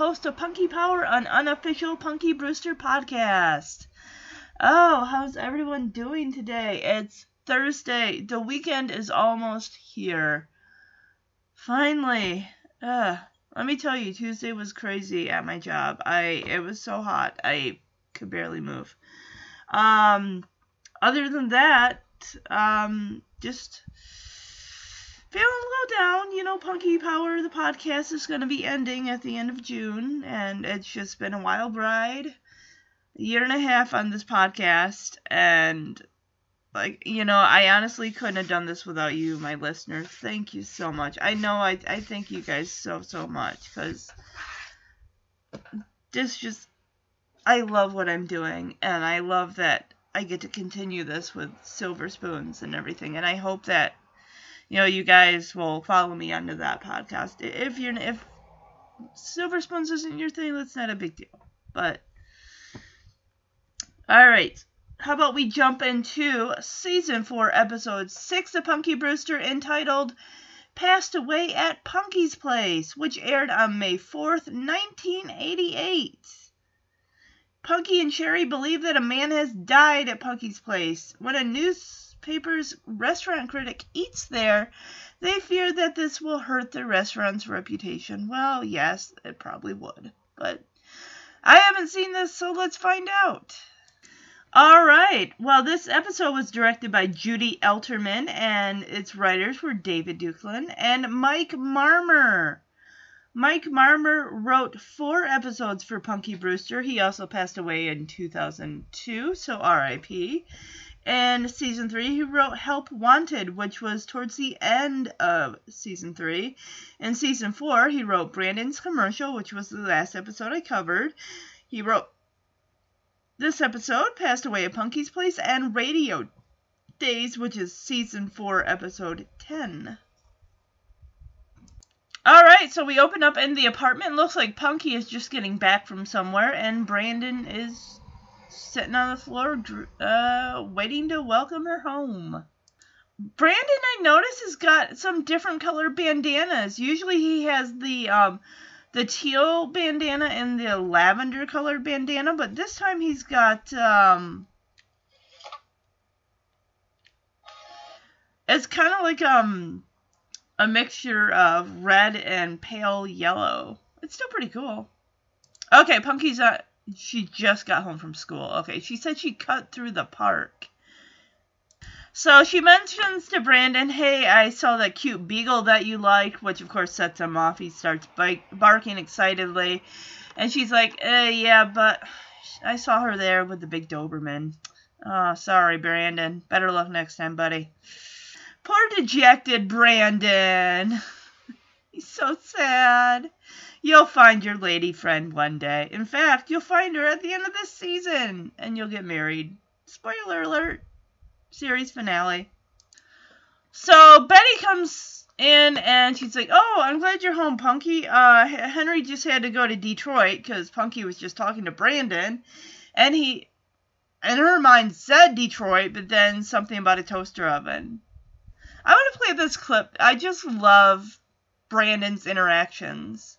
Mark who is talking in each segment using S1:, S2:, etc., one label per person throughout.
S1: host of Punky Power, an unofficial Punky Brewster podcast. Oh, how's everyone doing today? It's Thursday. The weekend is almost here. Finally. Uh, let me tell you, Tuesday was crazy at my job. I it was so hot. I could barely move. Um other than that, um just feeling a little down. You know, Punky Power, the podcast, is going to be ending at the end of June, and it's just been a wild ride. A year and a half on this podcast, and like you know i honestly couldn't have done this without you my listeners thank you so much i know i, I thank you guys so so much because this just i love what i'm doing and i love that i get to continue this with silver spoons and everything and i hope that you know, you guys will follow me onto that podcast. If you're if Silver Spoons isn't your thing, that's not a big deal. But all right, how about we jump into season four, episode six of Punky Brewster, entitled "Passed Away at Punky's Place," which aired on May fourth, nineteen eighty-eight. Punky and Cherie believe that a man has died at Punky's place when a news paper's restaurant critic eats there, they fear that this will hurt the restaurant's reputation. Well, yes, it probably would. But I haven't seen this, so let's find out. All right. Well, this episode was directed by Judy Elterman, and its writers were David Duclon and Mike Marmer. Mike Marmer wrote four episodes for Punky Brewster. He also passed away in 2002, so RIP. And season three, he wrote Help Wanted, which was towards the end of season three. In season four, he wrote Brandon's Commercial, which was the last episode I covered. He wrote this episode, Passed Away at Punky's Place, and Radio Days, which is season four, episode 10. All right, so we open up in the apartment. Looks like Punky is just getting back from somewhere, and Brandon is sitting on the floor, uh, waiting to welcome her home. Brandon, I notice, has got some different color bandanas. Usually he has the um, the teal bandana and the lavender colored bandana, but this time he's got um, it's kind of like um a mixture of red and pale yellow. It's still pretty cool. Okay, Punky's uh, she just got home from school. Okay, she said she cut through the park. So she mentions to Brandon, hey, I saw that cute beagle that you liked, which of course sets him off. He starts barking excitedly. And she's like, eh, yeah, but I saw her there with the big Doberman. Oh, sorry, Brandon. Better luck next time, buddy. Poor dejected Brandon. He's so sad. You'll find your lady friend one day. In fact, you'll find her at the end of this season, and you'll get married. Spoiler alert. Series finale. So Betty comes in and she's like, "Oh, I'm glad you're home, Punky. Uh, Henry just had to go to Detroit because Punky was just talking to Brandon, and he, in her mind, said Detroit, but then something about a toaster oven. I want to play this clip. I just love Brandon's interactions.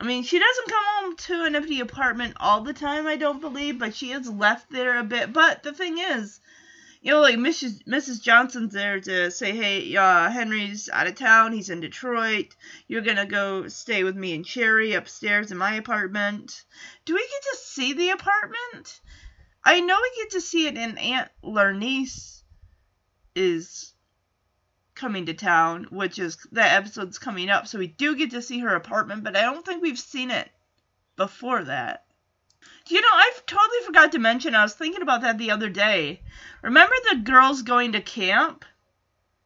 S1: I mean, she doesn't come home to an empty apartment all the time, I don't believe, but she is left there a bit. But the thing is, you know, like Mrs. Mrs. Johnson's there to say, hey, uh, Henry's out of town. He's in Detroit. You're gonna go stay with me and Cherie upstairs in my apartment. Do we get to see the apartment? I know we get to see it in Aunt Lernice is coming to town, which is that episode's coming up. So we do get to see her apartment, but I don't think we've seen it before that. You know, I totally forgot to mention, I was thinking about that the other day. Remember the girls going to camp?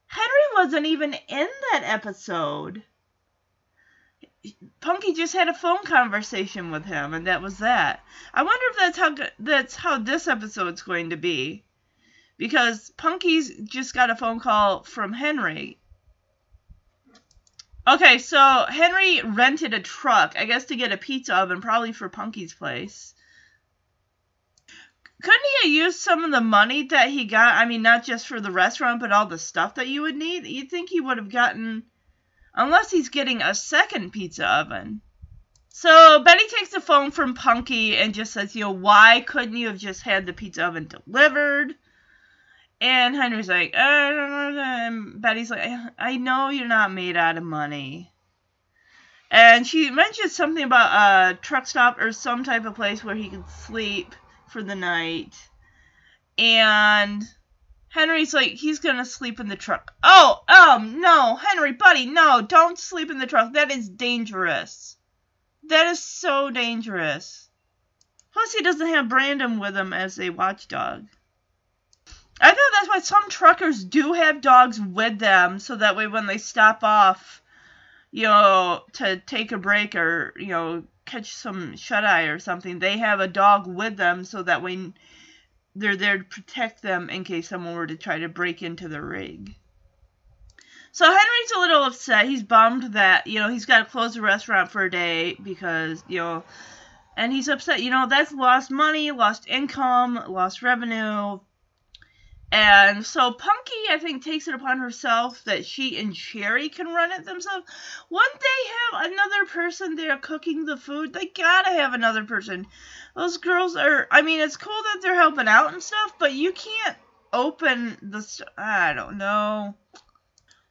S1: Henry wasn't even in that episode. Punky just had a phone conversation with him, and that was that. I wonder if that's how that's how this episode's going to be, because Punky's just got a phone call from Henry. Okay, so Henry rented a truck, I guess, to get a pizza oven, probably for Punky's place couldn't he have used some of the money that he got? I mean, not just for the restaurant, but all the stuff that you would need. You'd think he would have gotten, unless he's getting a second pizza oven. So Betty takes the phone from Punky and just says, you know, why couldn't you have just had the pizza oven delivered? And Henry's like, uh, and Betty's like, I know you're not made out of money. And she mentions something about a truck stop or some type of place where he could sleep for the night. And Henry's like, he's gonna sleep in the truck. Oh, um, no, Henry, buddy, no, don't sleep in the truck. That is dangerous. That is so dangerous. Plus, he doesn't have Brandon with him as a watchdog. I thought that's why some truckers do have dogs with them, so that way when they stop off, you know, to take a break or, you know, catch some shut eye or something, they have a dog with them so that when they're there to protect them in case someone were to try to break into the rig. So Henry's a little upset. He's bummed that, you know, he's got to close the restaurant for a day because, you know, and he's upset, you know, that's lost money, lost income, lost revenue, and so Punky, I think, takes it upon herself that she and Cherie can run it themselves. Wouldn't they have another person there cooking the food? They gotta have another person. Those girls are, I mean, it's cool that they're helping out and stuff, but you can't open the, st- I don't know.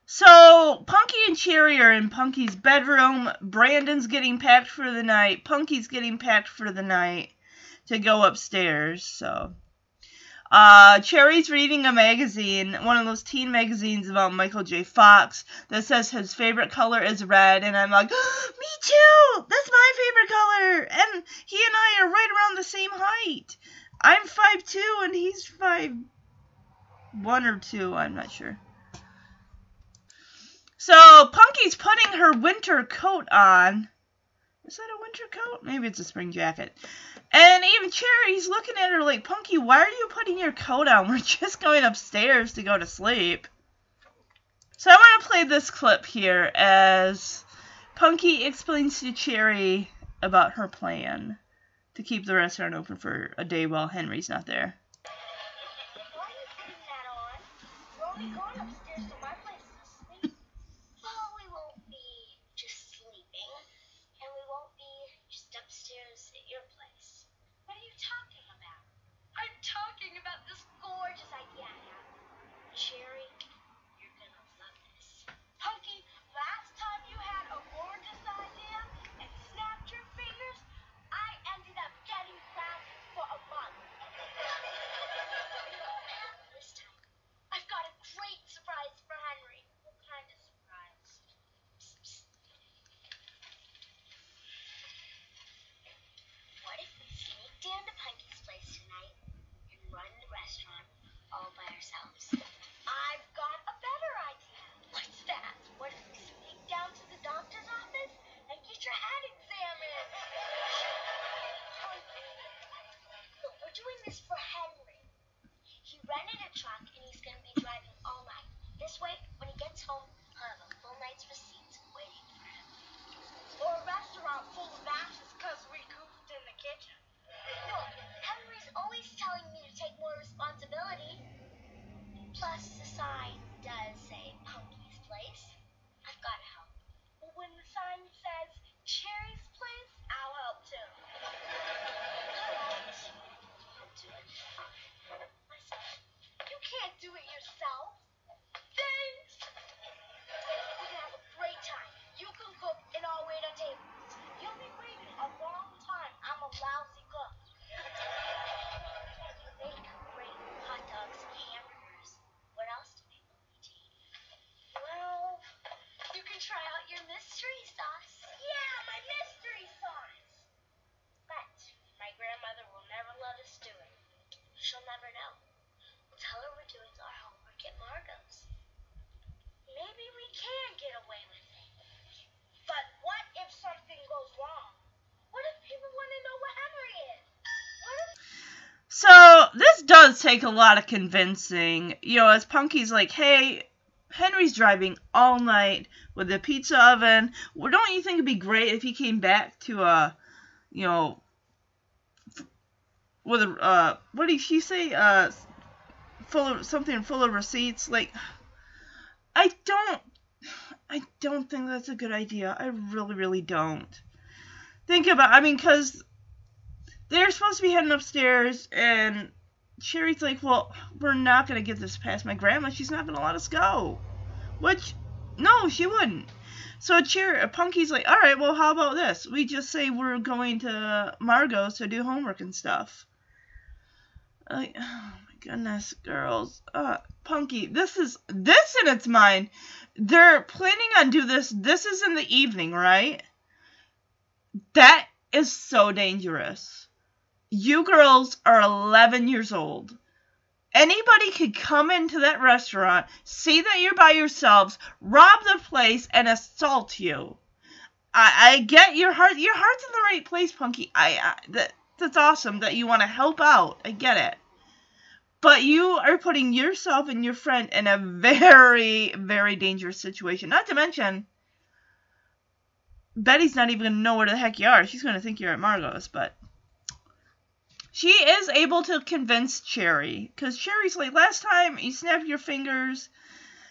S1: So, Punky and Cherie are in Punky's bedroom. Brandon's getting packed for the night. Punky's getting packed for the night to go upstairs, so. Uh, Cherie's reading a magazine, one of those teen magazines about Michael J. Fox, that says his favorite color is red, and I'm like, oh, me too! That's my favorite color! And he and I are right around the same height. I'm five two, and he's five one or two, I'm not sure. So Punky's putting her winter coat on. Is that a winter coat? Maybe it's a spring jacket. And even Cherie's looking at her like, Punky, why are you putting your coat on? We're just going upstairs to go to sleep. So I want to play this clip here as Punky explains to Cherie about her plan to keep the restaurant open for a day while Henry's not there. Does take a lot of convincing. You know, as Punky's like, hey, Henry's driving all night with the pizza oven. Well, don't you think it'd be great if he came back to a, you know, with a uh, what did she say? Uh, full of something full of receipts. Like, I don't, I don't think that's a good idea. I really, really don't. Think about. I mean, because they're supposed to be heading upstairs, and Cherie's like, "Well, we're not gonna get this past my grandma. She's not gonna let us go." Which, no, she wouldn't. So Cherie, Punky's like, "All right, well, how about this? We just say we're going to Margaux's to do homework and stuff." Like, oh my goodness, girls, uh, Punky, this is this in its mind. They're planning on do this. This is in the evening, right? That is so dangerous. You girls are 11 years old. Anybody could come into that restaurant, see that you're by yourselves, rob the place, and assault you. I, I get your heart. Your heart's in the right place, Punky. I, I that that's awesome that you want to help out. I get it. But you are putting yourself and your friend in a very, very dangerous situation. Not to mention, Betty's not even gonna know where the heck you are. She's gonna think you're at Margaux's, but she is able to convince Cherie because Cherie's like, last time you snapped your fingers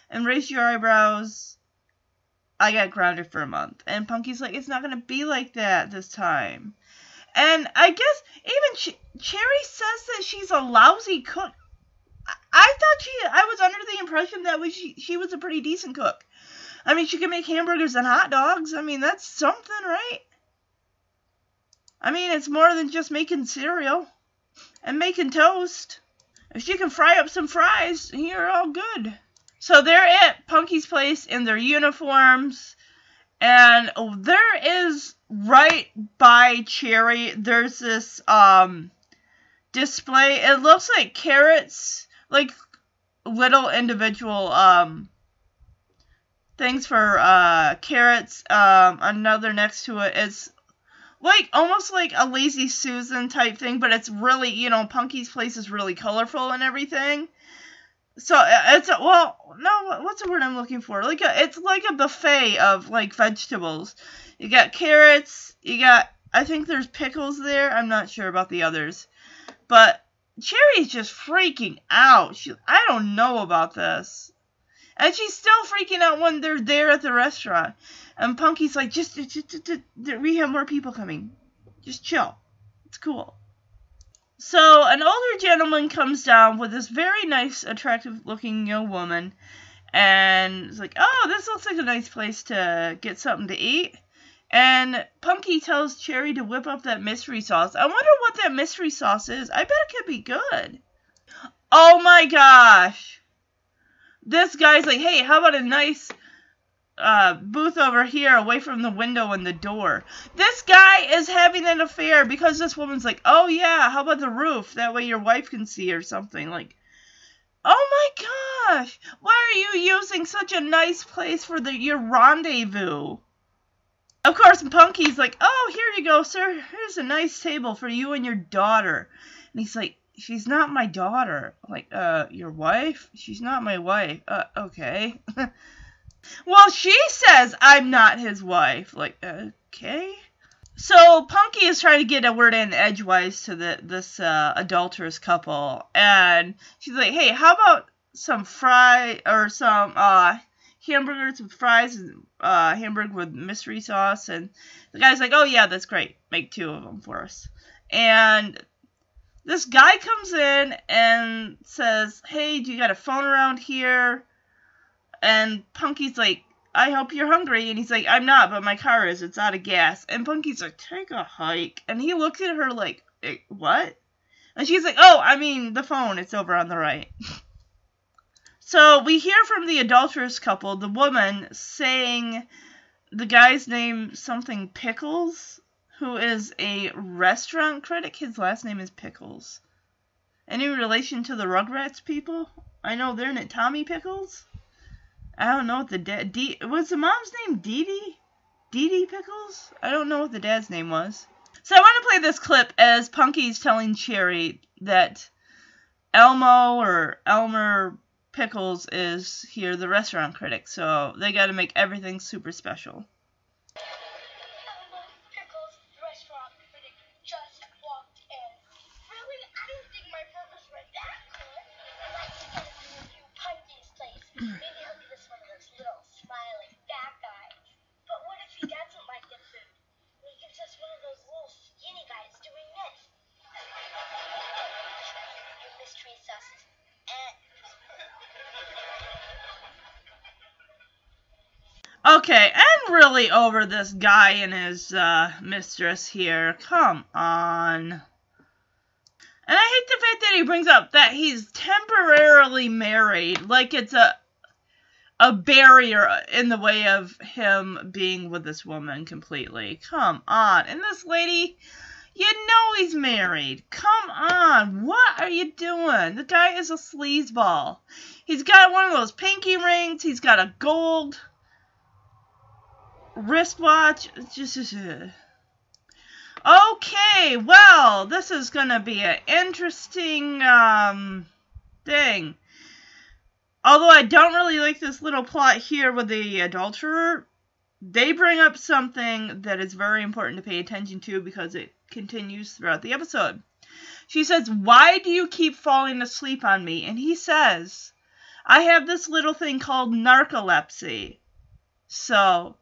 S1: and raised your eyebrows, I got grounded for a month. And Punky's like, it's not gonna be like that this time. And I guess even Ch- Cherie says that she's a lousy cook. I, thought she, I was under the impression that she, she was a pretty decent cook. I mean, she can make hamburgers and hot dogs. I mean, that's something, right? I mean, it's more than just making cereal and making toast. If she can fry up some fries, you're all good. So they're at Punky's place in their uniforms, and there is right by Cherie. There's this um display. It looks like carrots, like little individual um things for uh carrots. Um, another next to it is like almost like a lazy Susan type thing, but it's really you know Punky's place is really colorful and everything. So uh, it's a, well, no, what's the word I'm looking for? Like a, it's like a buffet of like vegetables. You got carrots, you got I think there's pickles there. I'm not sure about the others, but Cherie's just freaking out. She, I don't know about this. And she's still freaking out when they're there at the restaurant. And Punky's like, just, just, just, just, we have more people coming. Just chill. It's cool. So an older gentleman comes down with this very nice, attractive looking young woman. And it's like, oh, this looks like a nice place to get something to eat. And Punky tells Cherie to whip up that mystery sauce. I wonder what that mystery sauce is. I bet it could be good. Oh my gosh this guy's like, hey, how about a nice uh, booth over here away from the window and the door? This guy is having an affair because this woman's like, oh yeah, how about the roof? That way your wife can see or something. Like, oh my gosh, why are you using such a nice place for the your rendezvous? Of course, Punky's like, oh, here you go, sir. Here's a nice table for you and your daughter. And he's like, she's not my daughter. Like, uh, your wife? She's not my wife. Uh, okay. well, she says I'm not his wife. Like, okay. So Punky is trying to get a word in edgewise to the this uh, adulterous couple, and she's like, "Hey, how about some fry or some uh hamburgers with fries and uh hamburger with mystery sauce?" And the guy's like, "Oh yeah, that's great. Make two of them for us." And this guy comes in and says, Hey, do you got a phone around here? And Punky's like, I hope you're hungry. And he's like, I'm not, but my car is. It's out of gas. And Punky's like, Take a hike. And he looks at her like, eh, What? And she's like, Oh, I mean, the phone. It's over on the right. so we hear from the adulterous couple, the woman saying the guy's name something Pickles who is a restaurant critic. His last name is Pickles. Any relation to the Rugrats people? I know they're in it. Tommy Pickles. I don't know what the dad. D was the mom's name Didi? Dee Dee Pickles? I don't know what the dad's name was. So I want to play this clip as Punky's telling Cherie that Elmo or Elmer Pickles is here, the restaurant critic. So they got to make everything super special.
S2: Mystery sauces. Eh.
S1: Okay, and really over this guy and his uh, mistress here. Come on. And I hate the fact that he brings up that he's temporarily married, like it's a a barrier in the way of him being with this woman completely. Come on. And this lady, you know he's married. Come on. What are you doing? The guy is a sleazeball. He's got one of those pinky rings. He's got a gold wristwatch. Just uh. okay. Well, this is gonna be an interesting um thing. Although I don't really like this little plot here with the adulterer, they bring up something that is very important to pay attention to because it continues throughout the episode. She says, Why do you keep falling asleep on me? And he says, I have this little thing called narcolepsy. So,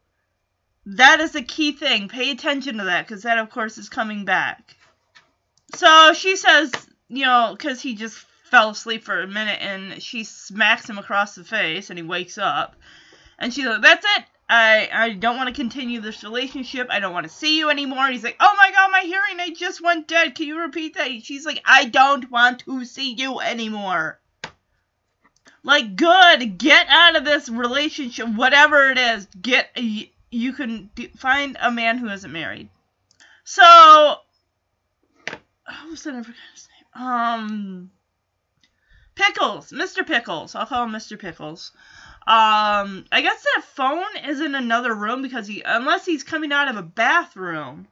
S1: that is a key thing. Pay attention to that because that, of course, is coming back. So she says, you know, because he just fell asleep for a minute and she smacks him across the face and he wakes up. And she's like, That's it. I, I don't want to continue this relationship. I don't want to see you anymore. He's like, Oh my god, my hearing aid just went dead. Can you repeat that? She's like, I don't want to see you anymore. Like, good. Get out of this relationship, whatever it is. Get. You you can find a man who isn't married. So. Who said I forgot his name? Um. Pickles, Mr. Pickles. I'll call him Mr. Pickles. Um, I guess that phone is in another room because he, unless he's coming out of a bathroom.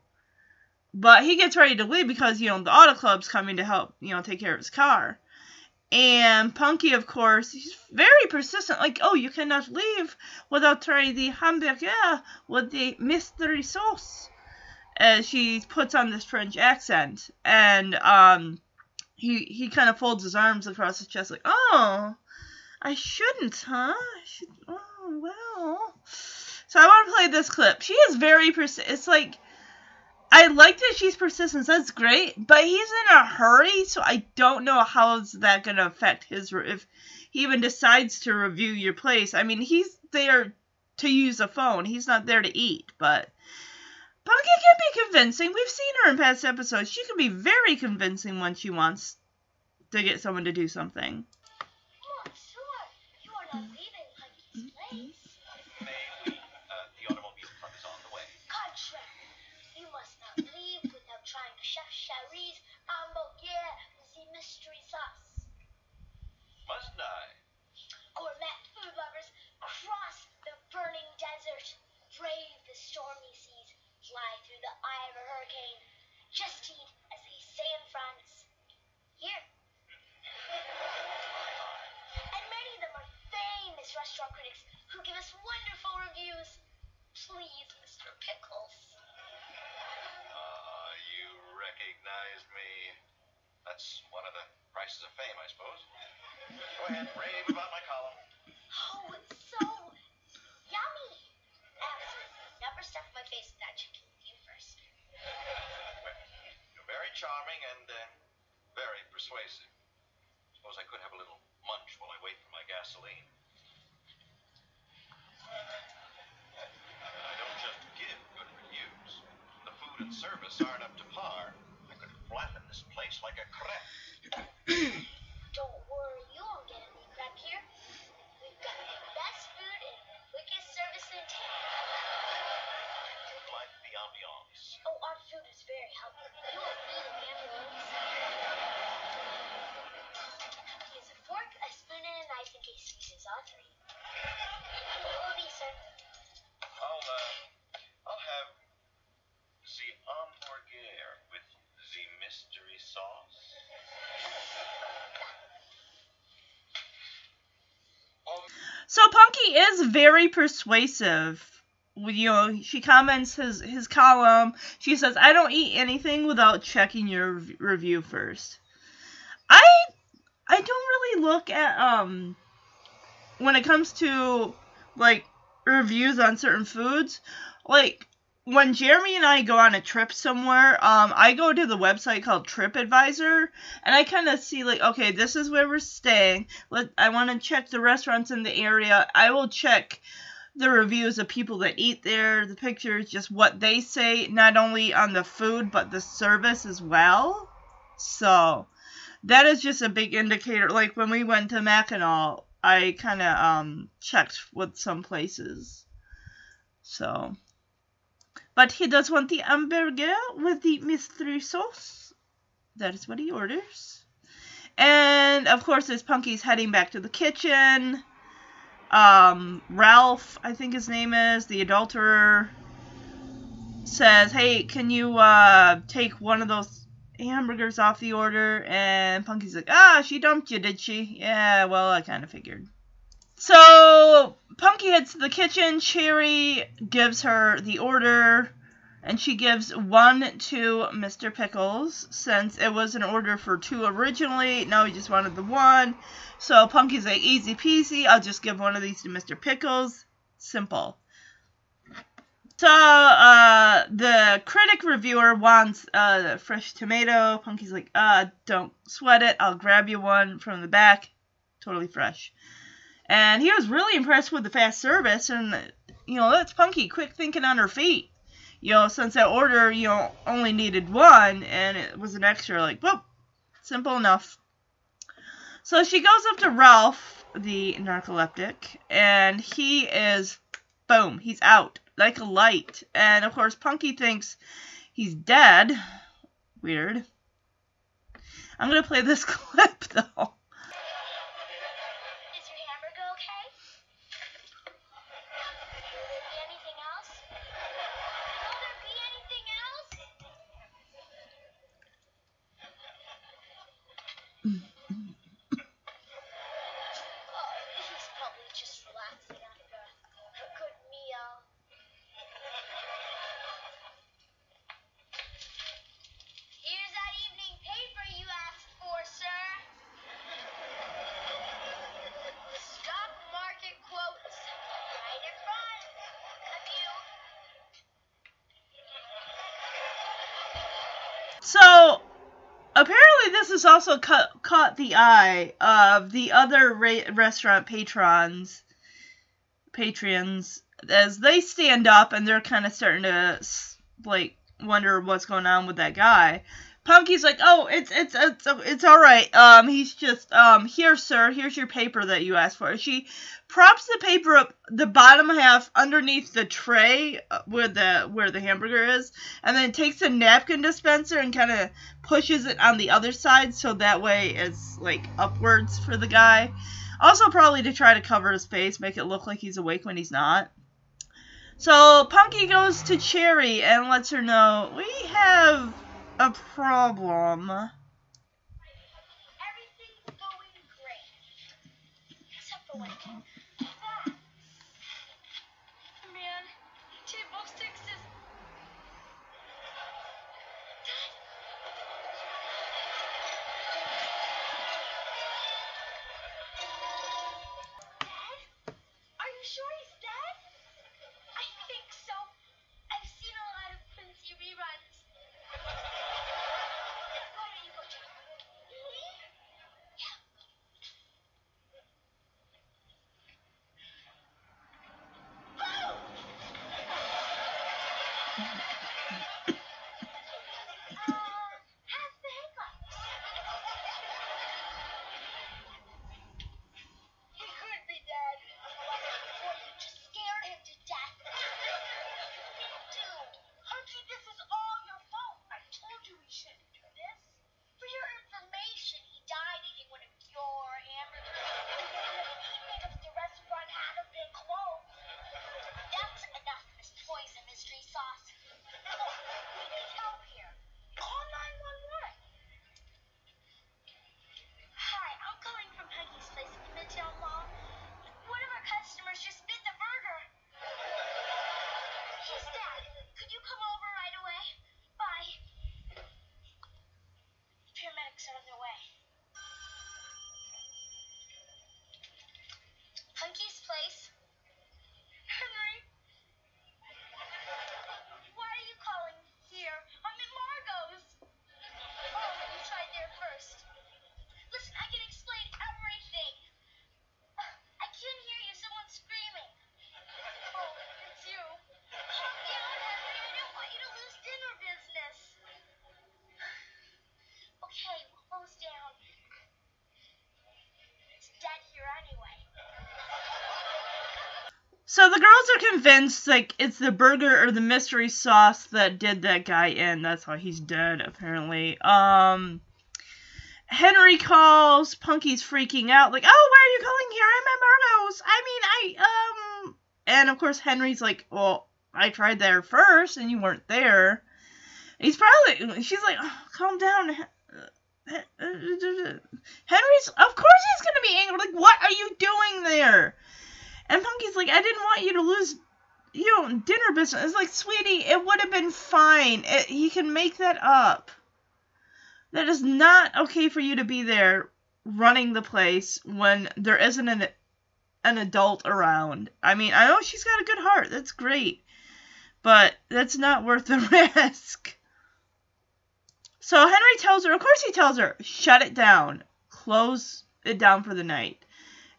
S1: But he gets ready to leave because you know the auto club's coming to help you know take care of his car. And Punky, of course, he's very persistent. Like, oh, you cannot leave without trying the hamburger with the mystery sauce. As she puts on this French accent, and um he he kind of folds his arms across his chest like, "Oh, I shouldn't, huh? I should. Oh well." So I want to play this clip. She is very persi- It's like I like that she's persistent. That's great, but he's in a hurry, so I don't know how's that gonna affect his re- if he even decides to review your place. I mean, he's there to use a phone. He's not there to eat, but. Punky can be convincing. We've seen her in past episodes. She can be very convincing when she wants to get someone to do something.
S2: Just to chef Chariz Amoguer with the mystery sauce.
S3: Must die.
S2: Corvette food lovers, cross the burning desert, brave the stormy seas, fly through the eye of a hurricane, just eat, as they say in France. Here. And many of them are famous restaurant critics who give us wonderful reviews. Please, Mr. Pickles.
S3: Ah, you recognized me. That's one of the prices of fame, I suppose. Go ahead, rave about my column.
S2: Oh, it's so yummy. Absolutely. Never stuffed my face without checking with you first.
S3: You're very charming and uh, very persuasive. Suppose I could have a little munch while I wait for my gasoline. Food and service aren't up to par. I could flatten this place like a crepe.
S2: Don't worry, you won't get any crap here. We've got the best food and quickest service in town.
S3: Like the ambiance.
S2: Oh, our food is very healthy.
S1: So Punky is very persuasive. You know, she comments his his column. She says, "I don't eat anything without checking your review first. I I don't really look at um when it comes to like reviews on certain foods. Like when Jeremy and I go on a trip somewhere, um, I go to the website called TripAdvisor, and I kind of see like, okay, this is where we're staying. Let I want to check the restaurants in the area. I will check the reviews of people that eat there, the pictures, just what they say, not only on the food but the service as well. So that is just a big indicator. Like when we went to Mackinac, I kind of um checked with some places. So. But he does want the hamburger with the mystery sauce. That is what he orders. And of course, as Punky's heading back to the kitchen, um, Ralph, I think his name is, the adulterer, says, Hey, can you uh, take one of those hamburgers off the order? And Punky's like, Ah, she dumped you, did she? Yeah, well, I kind of figured. So Punky heads to the kitchen. Cherie gives her the order, and she gives one to Mr. Pickles since it was an order for two originally. Now he just wanted the one. So Punky's like, easy peasy. I'll just give one of these to Mr. Pickles. Simple. So uh, the critic reviewer wants uh, fresh tomato. Punky's like, uh, don't sweat it. I'll grab you one from the back. Totally fresh. And he was really impressed with the fast service, and you know that's Punky, quick thinking on her feet. You know, since that order, you know, only needed one, and it was an extra, like, whoop, simple enough. So she goes up to Ralph, the narcoleptic, and he is, boom, he's out like a light. And of course, Punky thinks he's dead. Weird. I'm gonna play this clip though. Also ca- caught the eye of the other ra- restaurant patrons, patrons, as they stand up and they're kind of starting to like wonder what's going on with that guy. Punky's like, oh, it's it's it's it's all right. Um, he's just um here, sir. Here's your paper that you asked for. She props the paper up the bottom half underneath the tray uh, where the where the hamburger is, and then takes a napkin dispenser and kind of pushes it on the other side so that way it's like upwards for the guy. Also, probably to try to cover his face, make it look like he's awake when he's not. So Punky goes to Cherry and lets her know we have a problem.
S2: Everything's going great. Except for one thing. So the
S1: girls are convinced like it's the burger or the mystery sauce that did that guy in. That's how he's dead apparently. Um Henry calls, Punky's freaking out, like, oh, why are you calling here? I'm at Margaux's. I mean, I, um. And of course, Henry's like, well, I tried there first and you weren't there. He's probably, she's like, oh, calm down. Henry's, of course he's gonna be angry. Like, what are you doing there? And Punky's like, I didn't want you to lose, you know, dinner business. It's like, sweetie, it would have been fine. It, he can make that up. That is not okay for you to be there running the place when there isn't an an adult around. I mean, I know she's got a good heart. That's great. But that's not worth the risk. So Henry tells her, of course he tells her, shut it down. Close it down for the night.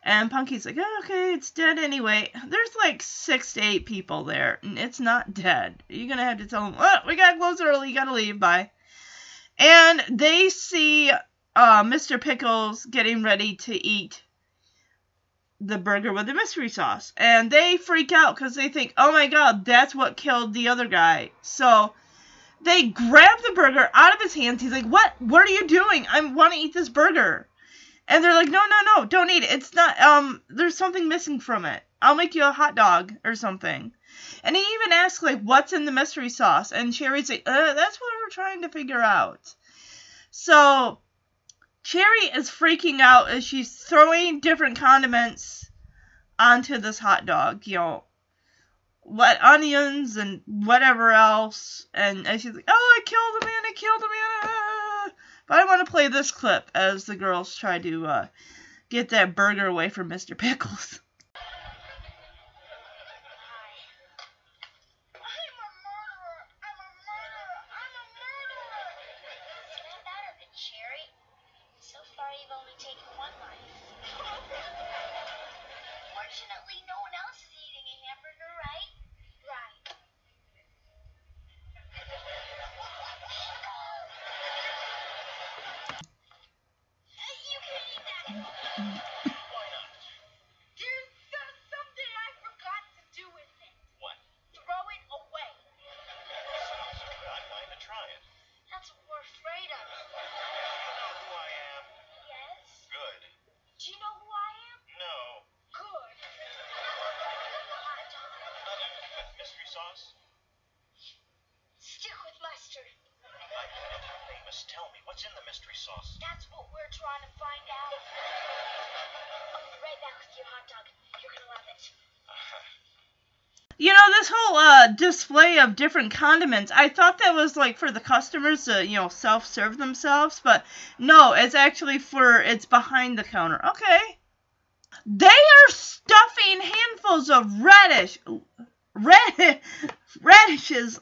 S1: And Punky's like, oh, okay, it's dead anyway. There's like six to eight people there, and it's not dead. You're gonna have to tell them, oh, we gotta close early, you gotta leave, bye. And they see uh, Mr. Pickles getting ready to eat the burger with the mystery sauce. And they freak out because they think, oh my god, that's what killed the other guy. So they grab the burger out of his hands. He's like, what? What are you doing? I want to eat this burger. And they're like, no, no, no, don't eat it. It's not, um, there's something missing from it. I'll make you a hot dog or something. And he even asks, like, what's in the mystery sauce? And Cherie's like, uh, that's what we're trying to figure out. So Cherie is freaking out as she's throwing different condiments onto this hot dog, you know, what onions and whatever else. And, and she's like, oh, I killed a man, I killed a man. But I want to play this clip as the girls try to uh, get that burger away from Mr. Pickles. this whole uh, display of different condiments, I thought that was like for the customers to, you know, self serve themselves, but no, it's actually for, it's behind the counter. Okay. They are stuffing handfuls of radish red radishes,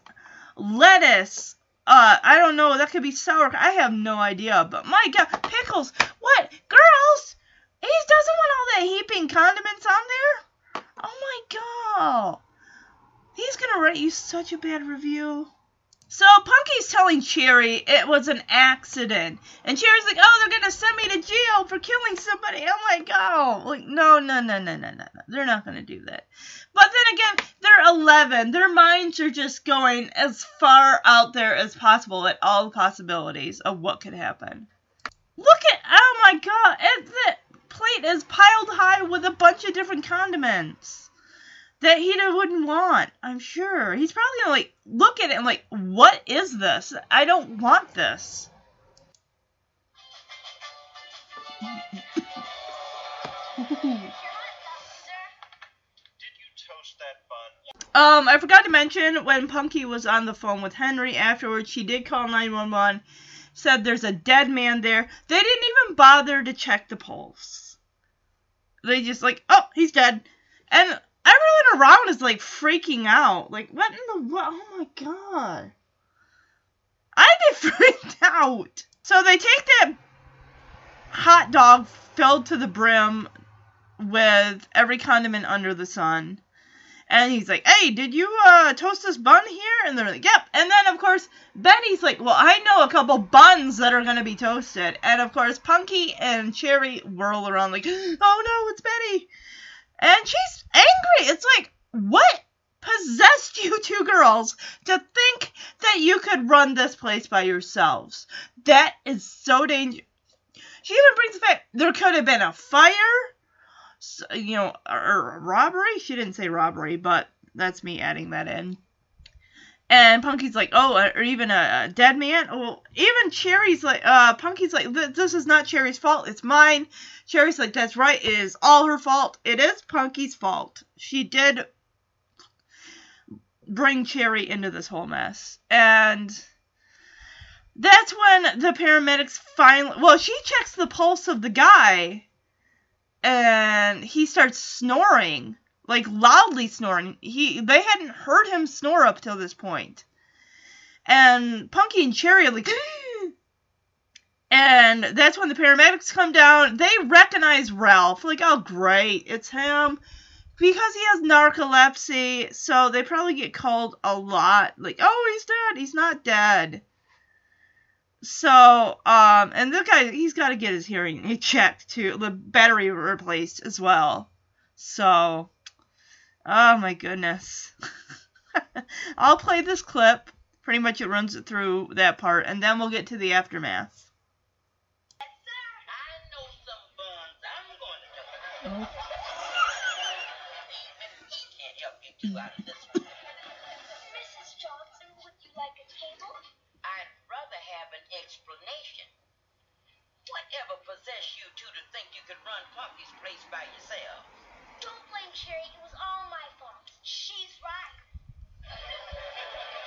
S1: lettuce. Uh, I don't know. That could be sour. I have no idea. But my God, pickles. What, girls? He doesn't want all that heaping condiments on there. Oh my God. You such a bad review. So Punky's telling Cherie it was an accident. And Cherie's like, oh, they're to send me to jail for killing somebody. I'm like, oh, like, no, no, no, no, no, no, no. They're not to do that. But then again, they're 11. Their minds are just going as far out there as possible at all the possibilities of what could happen. Look at, oh my god, it, the plate is piled high with a bunch of different condiments that he wouldn't want. I'm sure he's probably gonna like look at it and like, what is this? I don't want this. Um, I forgot to mention when Punky was on the phone with Henry afterwards, she did call 911, said there's a dead man there. They didn't even bother to check the pulse. They just like, oh, he's dead. And everyone around is like freaking out. Like, what in the what? Oh my god. I get freaked out. So they take that hot dog filled to the brim with every condiment under the sun. And he's like, hey, did you uh, toast this bun here? And they're like, yep. And then, of course, Betty's like, well, I know a couple buns that are going to be toasted. And, of course, Punky and Cherie whirl around like, oh no, it's Betty. And she's angry. It's like, what possessed you two girls to think that you could run this place by yourselves? That is so dangerous. She even brings the fact there could have been a fire, you know, or a robbery. She didn't say robbery, but that's me adding that in. And Punky's like, oh, or even a, a dead man. Well, even Cherie's like, uh, Punky's like, this is not Cherie's fault. It's mine. Cherie's like, that's right. It is all her fault. It is Punky's fault. She did bring Cherie into this whole mess. And that's when the paramedics finally, well, she checks the pulse of the guy and he starts snoring like loudly snoring. He they hadn't heard him snore up till this point. And Punky and Cherie are like And that's when the paramedics come down. They recognize Ralph. Like, oh great, it's him. Because he has narcolepsy, so they probably get called a lot. Like, oh he's dead, he's not dead. So, um, and the guy, he's got to get his hearing checked too, the battery replaced as well. So, Oh my goodness. I'll play this clip. Pretty much it runs it through that part, and then we'll get to the aftermath.
S2: Mrs. Johnson, would you like a table?
S4: I'd rather have an explanation. Whatever possessed you two to think you could run place by yourself?
S2: Cherie. It was all my fault. She's right.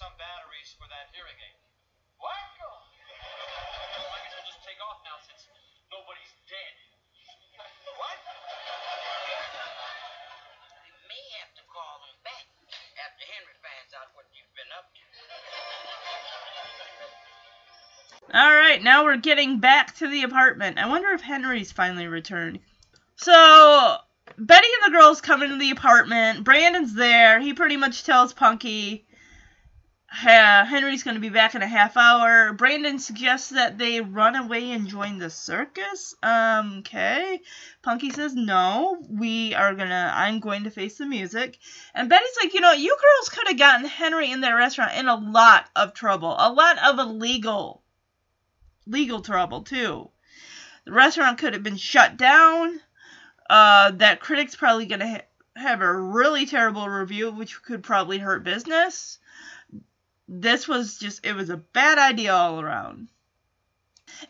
S3: some batteries for that hearing aid. What? Well, I guess we'll just take off now since nobody's dead. What?
S4: We may have to call him back after Henry finds out what you've been up to.
S1: All right, now we're getting back to the apartment. I wonder if Henry's finally returned. So, Betty and the girls come into the apartment. Brandon's there. He pretty much tells Punky ha- Henry's going to be back in a half hour. Brandon suggests that they run away and join the circus. Um, okay. Punky says, no, we are going to, I'm going to face the music. And Betty's like, you know, you girls could have gotten Henry in that restaurant in a lot of trouble, a lot of illegal legal trouble too. The restaurant could have been shut down. Uh, that critic's probably gonna ha- have a really terrible review, which could probably hurt business. This was just, it was a bad idea all around.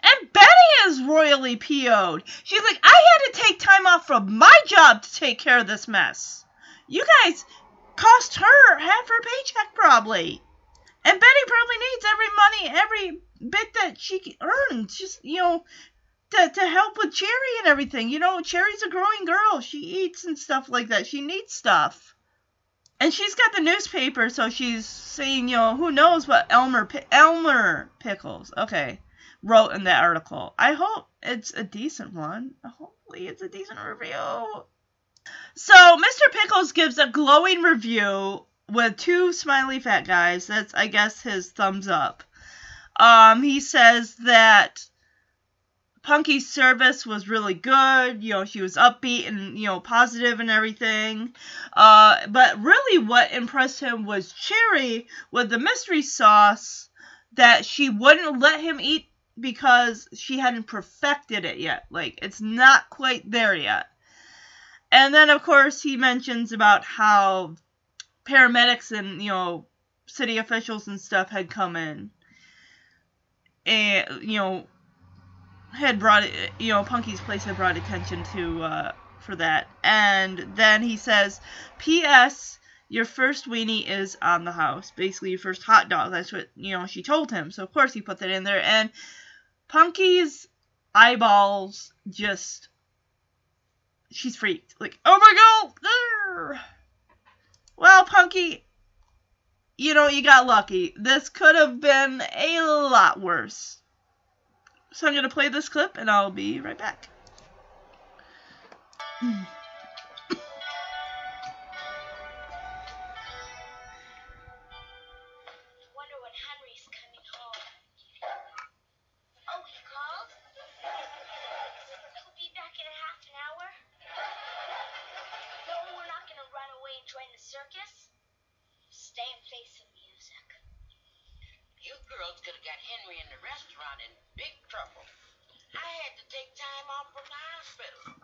S1: And Betty is royally PO'd. She's like, I had to take time off from my job to take care of this mess. You guys cost her half her paycheck probably. And Betty probably needs every money, every bit that she earns, just you know, to to help with Cherie and everything. You know, Cherie's a growing girl. She eats and stuff like that. She needs stuff. And she's got the newspaper, so she's saying, you know, who knows what Elmer Elmer Pickles. Okay, wrote in that article. I hope it's a decent one. Hopefully, it's a decent review. So, Mr. Pickles gives a glowing review with two smiley fat guys. That's, I guess, his thumbs up. Um, he says that Punky's service was really good. You know, she was upbeat and, you know, positive and everything. Uh, but really what impressed him was Cherie with the mystery sauce that she wouldn't let him eat because she hadn't perfected it yet. Like, it's not quite there yet. And then, of course, he mentions about how paramedics and, you know, city officials and stuff had come in. And, you know, had brought you know Punky's place had brought attention to uh, for that, and then he says, "P.S. Your first weenie is on the house. Basically, your first hot dog. That's what you know she told him. So of course he put that in there, and Punky's eyeballs just she's freaked. Like, oh my god! Well, Punky, you know, you got lucky. This could have been a lot worse. So I'm going to play this clip and I'll be right back.
S2: Oh, circus. Stay and face.
S4: You girls could have got Henry in the restaurant in big trouble. I had to take time off from the hospital.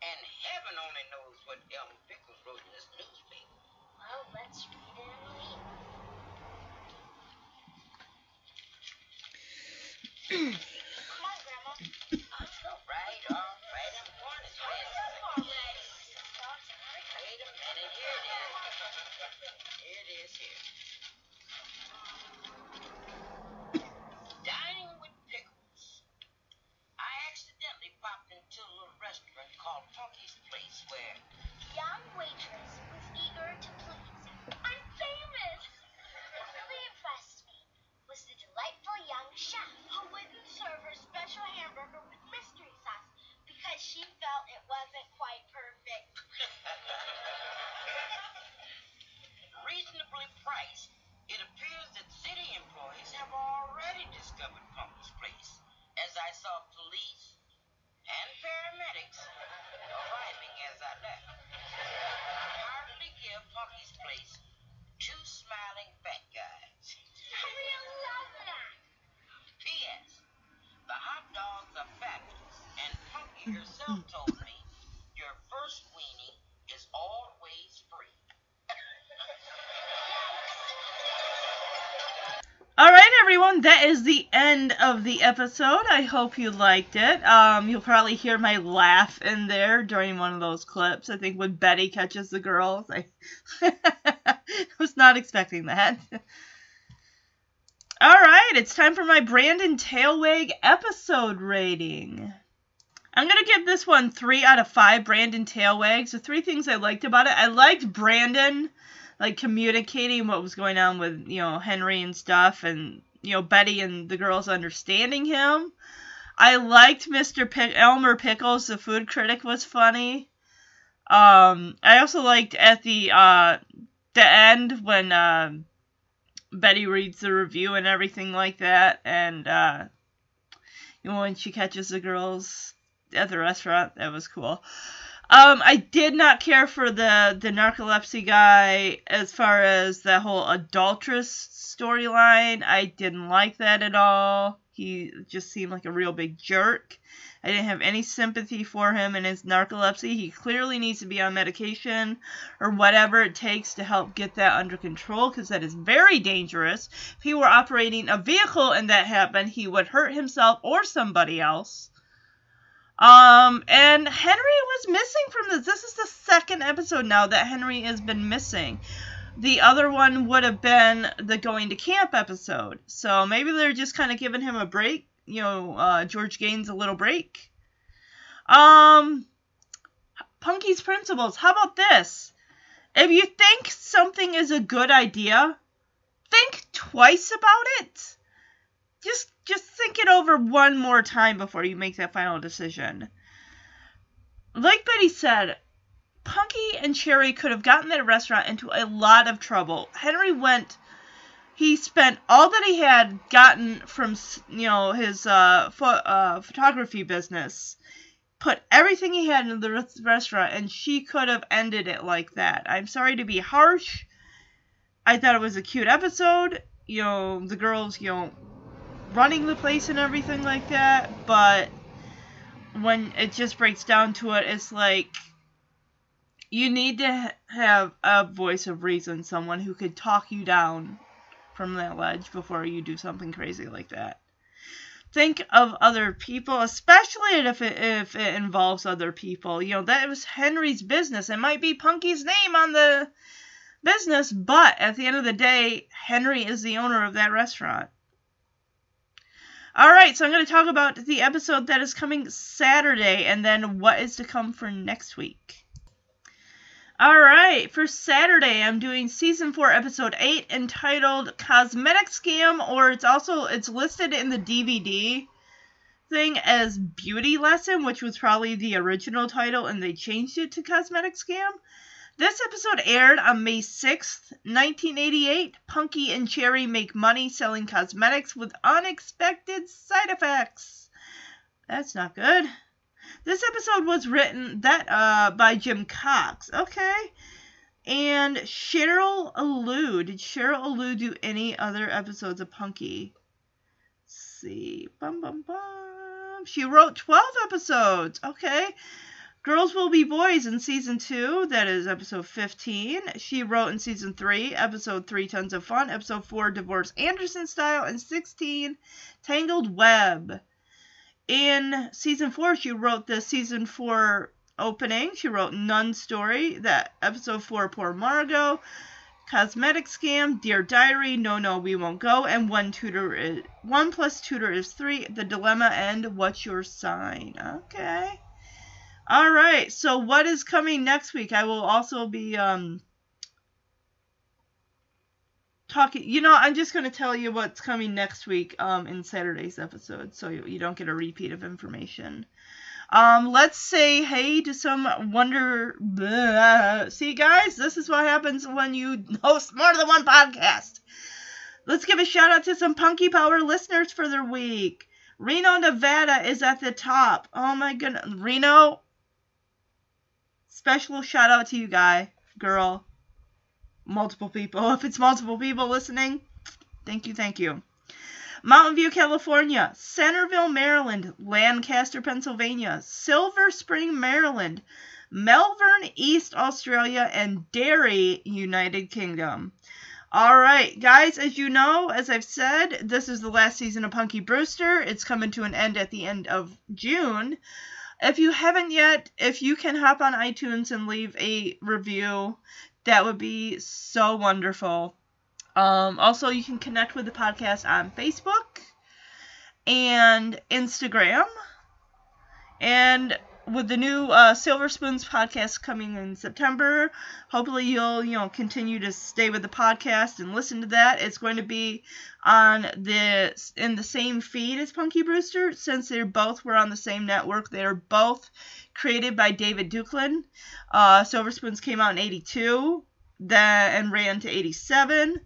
S4: And heaven only knows what Elmer Pickles wrote in this newspaper.
S2: Well, let's read it and read. chef who wouldn't serve her special hamburger with mystery sauce because she felt it wasn't
S1: All right, everyone, that is the end of the episode. I hope you liked it. Um, you'll probably hear my laugh in there during one of those clips. I think when Betty catches the girls, I was not expecting that. All right, it's time for my Brandon Tailwag episode rating. I'm gonna give this one three out of five Brandon Tailwags. The three things I liked about it, I liked Brandon like communicating what was going on with you know Henry and stuff, and you know Betty and the girls understanding him. I liked Mr. Pick- Elmer Pickles, the food critic, was funny. Um, I also liked at the uh, the end when uh, Betty reads the review and everything like that, and uh, you know when she catches the girls at the restaurant, that was cool. Um, I did not care for the the narcolepsy guy as far as the whole adulteress storyline. I didn't like that at all. He just seemed like a real big jerk. I didn't have any sympathy for him and his narcolepsy. He clearly needs to be on medication or whatever it takes to help get that under control because that is very dangerous. If he were operating a vehicle and that happened, he would hurt himself or somebody else. Um, and Henry was missing from this. This is the second episode now that Henry has been missing. The other one would have been the going to camp episode. So maybe they're just kind of giving him a break. You know, uh, George Gaines a little break. Um, Punky's principles. How about this? If you think something is a good idea, think twice about it. Just just think it over one more time before you make that final decision. Like Betty said, Punky and Cherie could have gotten that restaurant into a lot of trouble. Henry went he spent all that he had gotten from you know his uh, pho- uh, photography business put everything he had in the restaurant and she could have ended it like that i'm sorry to be harsh i thought it was a cute episode you know the girls you know running the place and everything like that but when it just breaks down to it it's like you need to have a voice of reason someone who could talk you down from that ledge before you do something crazy like that. Think of other people, especially if it if it involves other people. You know, that was Henry's business. It might be Punky's name on the business, but at the end of the day, Henry is the owner of that restaurant. All right, so I'm going to talk about the episode that is coming Saturday and then what is to come for next week. All right, for Saturday, I'm doing season four, episode eight, entitled "Cosmetic Scam," or it's also it's listed in the DVD thing as "Beauty Lesson," which was probably the original title, and they changed it to "Cosmetic Scam." This episode aired on May 6th, 1988. Punky and Cherry make money selling cosmetics with unexpected side effects. That's not good. This episode was written that uh by Jim Cox. Okay. And Cheryl Alu. Did Cheryl Alu do any other episodes of Punky? Let's see. Bum bum bum. She wrote 12 episodes. Okay. Girls Will Be Boys in season 2, that is episode 15. She wrote in season 3, episode 3, Tons of Fun, episode 4, Divorce Anderson Style, and 16, Tangled Web in season four, she wrote the season four opening. She wrote Nun Story, that episode four, Poor Margaux, Cosmetic Scam, Dear Diary, No No We Won't Go, and One Tutor is One plus Tutor is three, The Dilemma, and What's Your Sign? Okay. All right. So what is coming next week? I will also be um talking you know i'm just going to tell you what's coming next week um, in saturday's episode so you, you don't get a repeat of information um, let's say hey to some wonder blah. see guys this is what happens when you host more than one podcast let's give a shout out to some punky power listeners for their week reno nevada is at the top oh my goodness reno special shout out to you guy girl multiple people. If it's multiple people listening, thank you, thank you. Mountain View, California, Centerville, Maryland, Lancaster, Pennsylvania, Silver Spring, Maryland, Melbourne, East Australia, and Derry, United Kingdom. All right, guys, as you know, as I've said, this is the last season of Punky Brewster. It's coming to an end at the end of June. If you haven't yet, if you can hop on iTunes and leave a review, that would be so wonderful. Um, also, you can connect with the podcast on Facebook and Instagram. And with the new uh, Silver Spoons podcast coming in September, hopefully you'll you know continue to stay with the podcast and listen to that. It's going to be on the in the same feed as Punky Brewster since they're both were on the same network. They are both created by David Duclon. Uh, Silver Spoons came out in '82, that and ran to '87.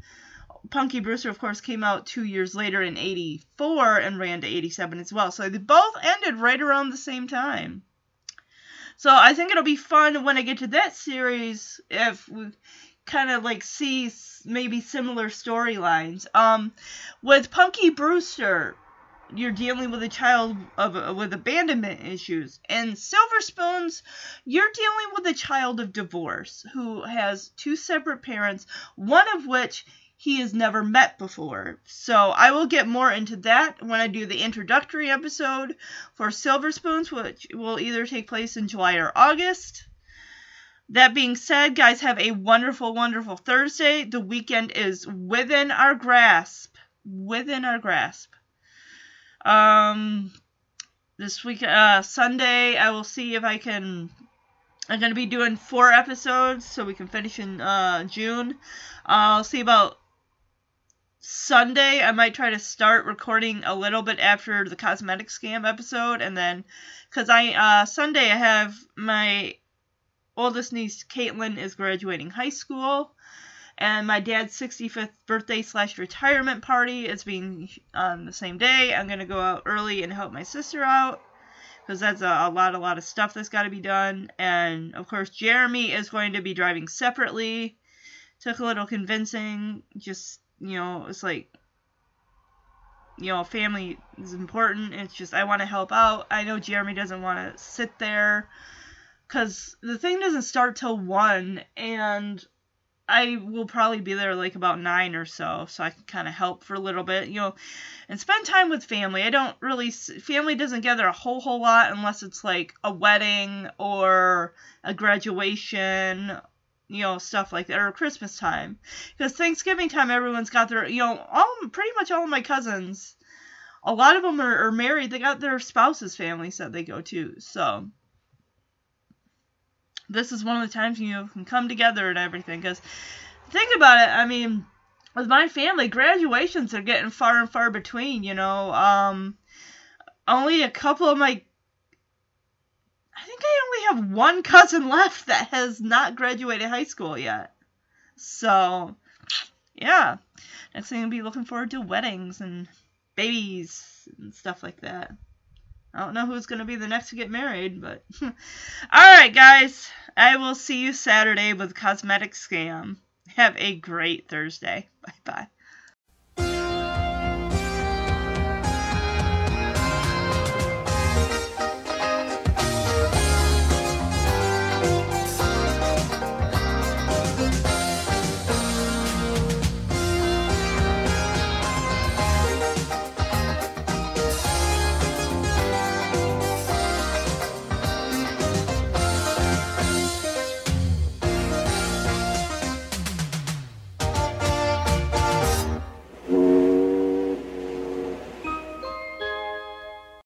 S1: Punky Brewster, of course, came out two years later in '84 and ran to '87 as well. So they both ended right around the same time. So I think it'll be fun when I get to that series if we kind of like see maybe similar storylines. Um, with Punky Brewster, you're dealing with a child of with abandonment issues and silver spoons you're dealing with a child of divorce who has two separate parents one of which he has never met before so i will get more into that when i do the introductory episode for silver spoons which will either take place in july or august that being said guys have a wonderful wonderful thursday the weekend is within our grasp within our grasp um, this week, uh, Sunday, I will see if I can. I'm gonna be doing four episodes so we can finish in uh, June. I'll see about Sunday, I might try to start recording a little bit after the cosmetic scam episode, and then because I uh, Sunday I have my oldest niece Caitlin is graduating high school, and my dad's 65th birthday slash retirement party is being on the same day. I'm gonna go out early and help my sister out because that's a, a lot, a lot of stuff that's got to be done. And of course, Jeremy is going to be driving separately. Took a little convincing. Just you know, it's like you know, family is important. It's just I want to help out. I know Jeremy doesn't want to sit there because the thing doesn't start till one, and I will probably be there like about nine or so, so I can kind of help for a little bit, you know, and spend time with family. I don't really family doesn't gather a whole whole lot unless it's like a wedding or a graduation you know, stuff like that, or Christmas time. Because Thanksgiving time, everyone's got their, you know, all pretty much all of my cousins, a lot of them are, are married. They got their spouses' families that they go to. So this is one of the times you know, can come together and everything. Because think about it, I mean, with my family, graduations are getting far and far between. You know, um, only a couple of my I think I only have one cousin left that has not graduated high school yet. So, yeah. Next thing I'll be looking forward to weddings and babies and stuff like that. I don't know who's going to be the next to get married, but. Alright, guys. I will see you Saturday with Cosmetic Scam. Have a great Thursday. Bye bye.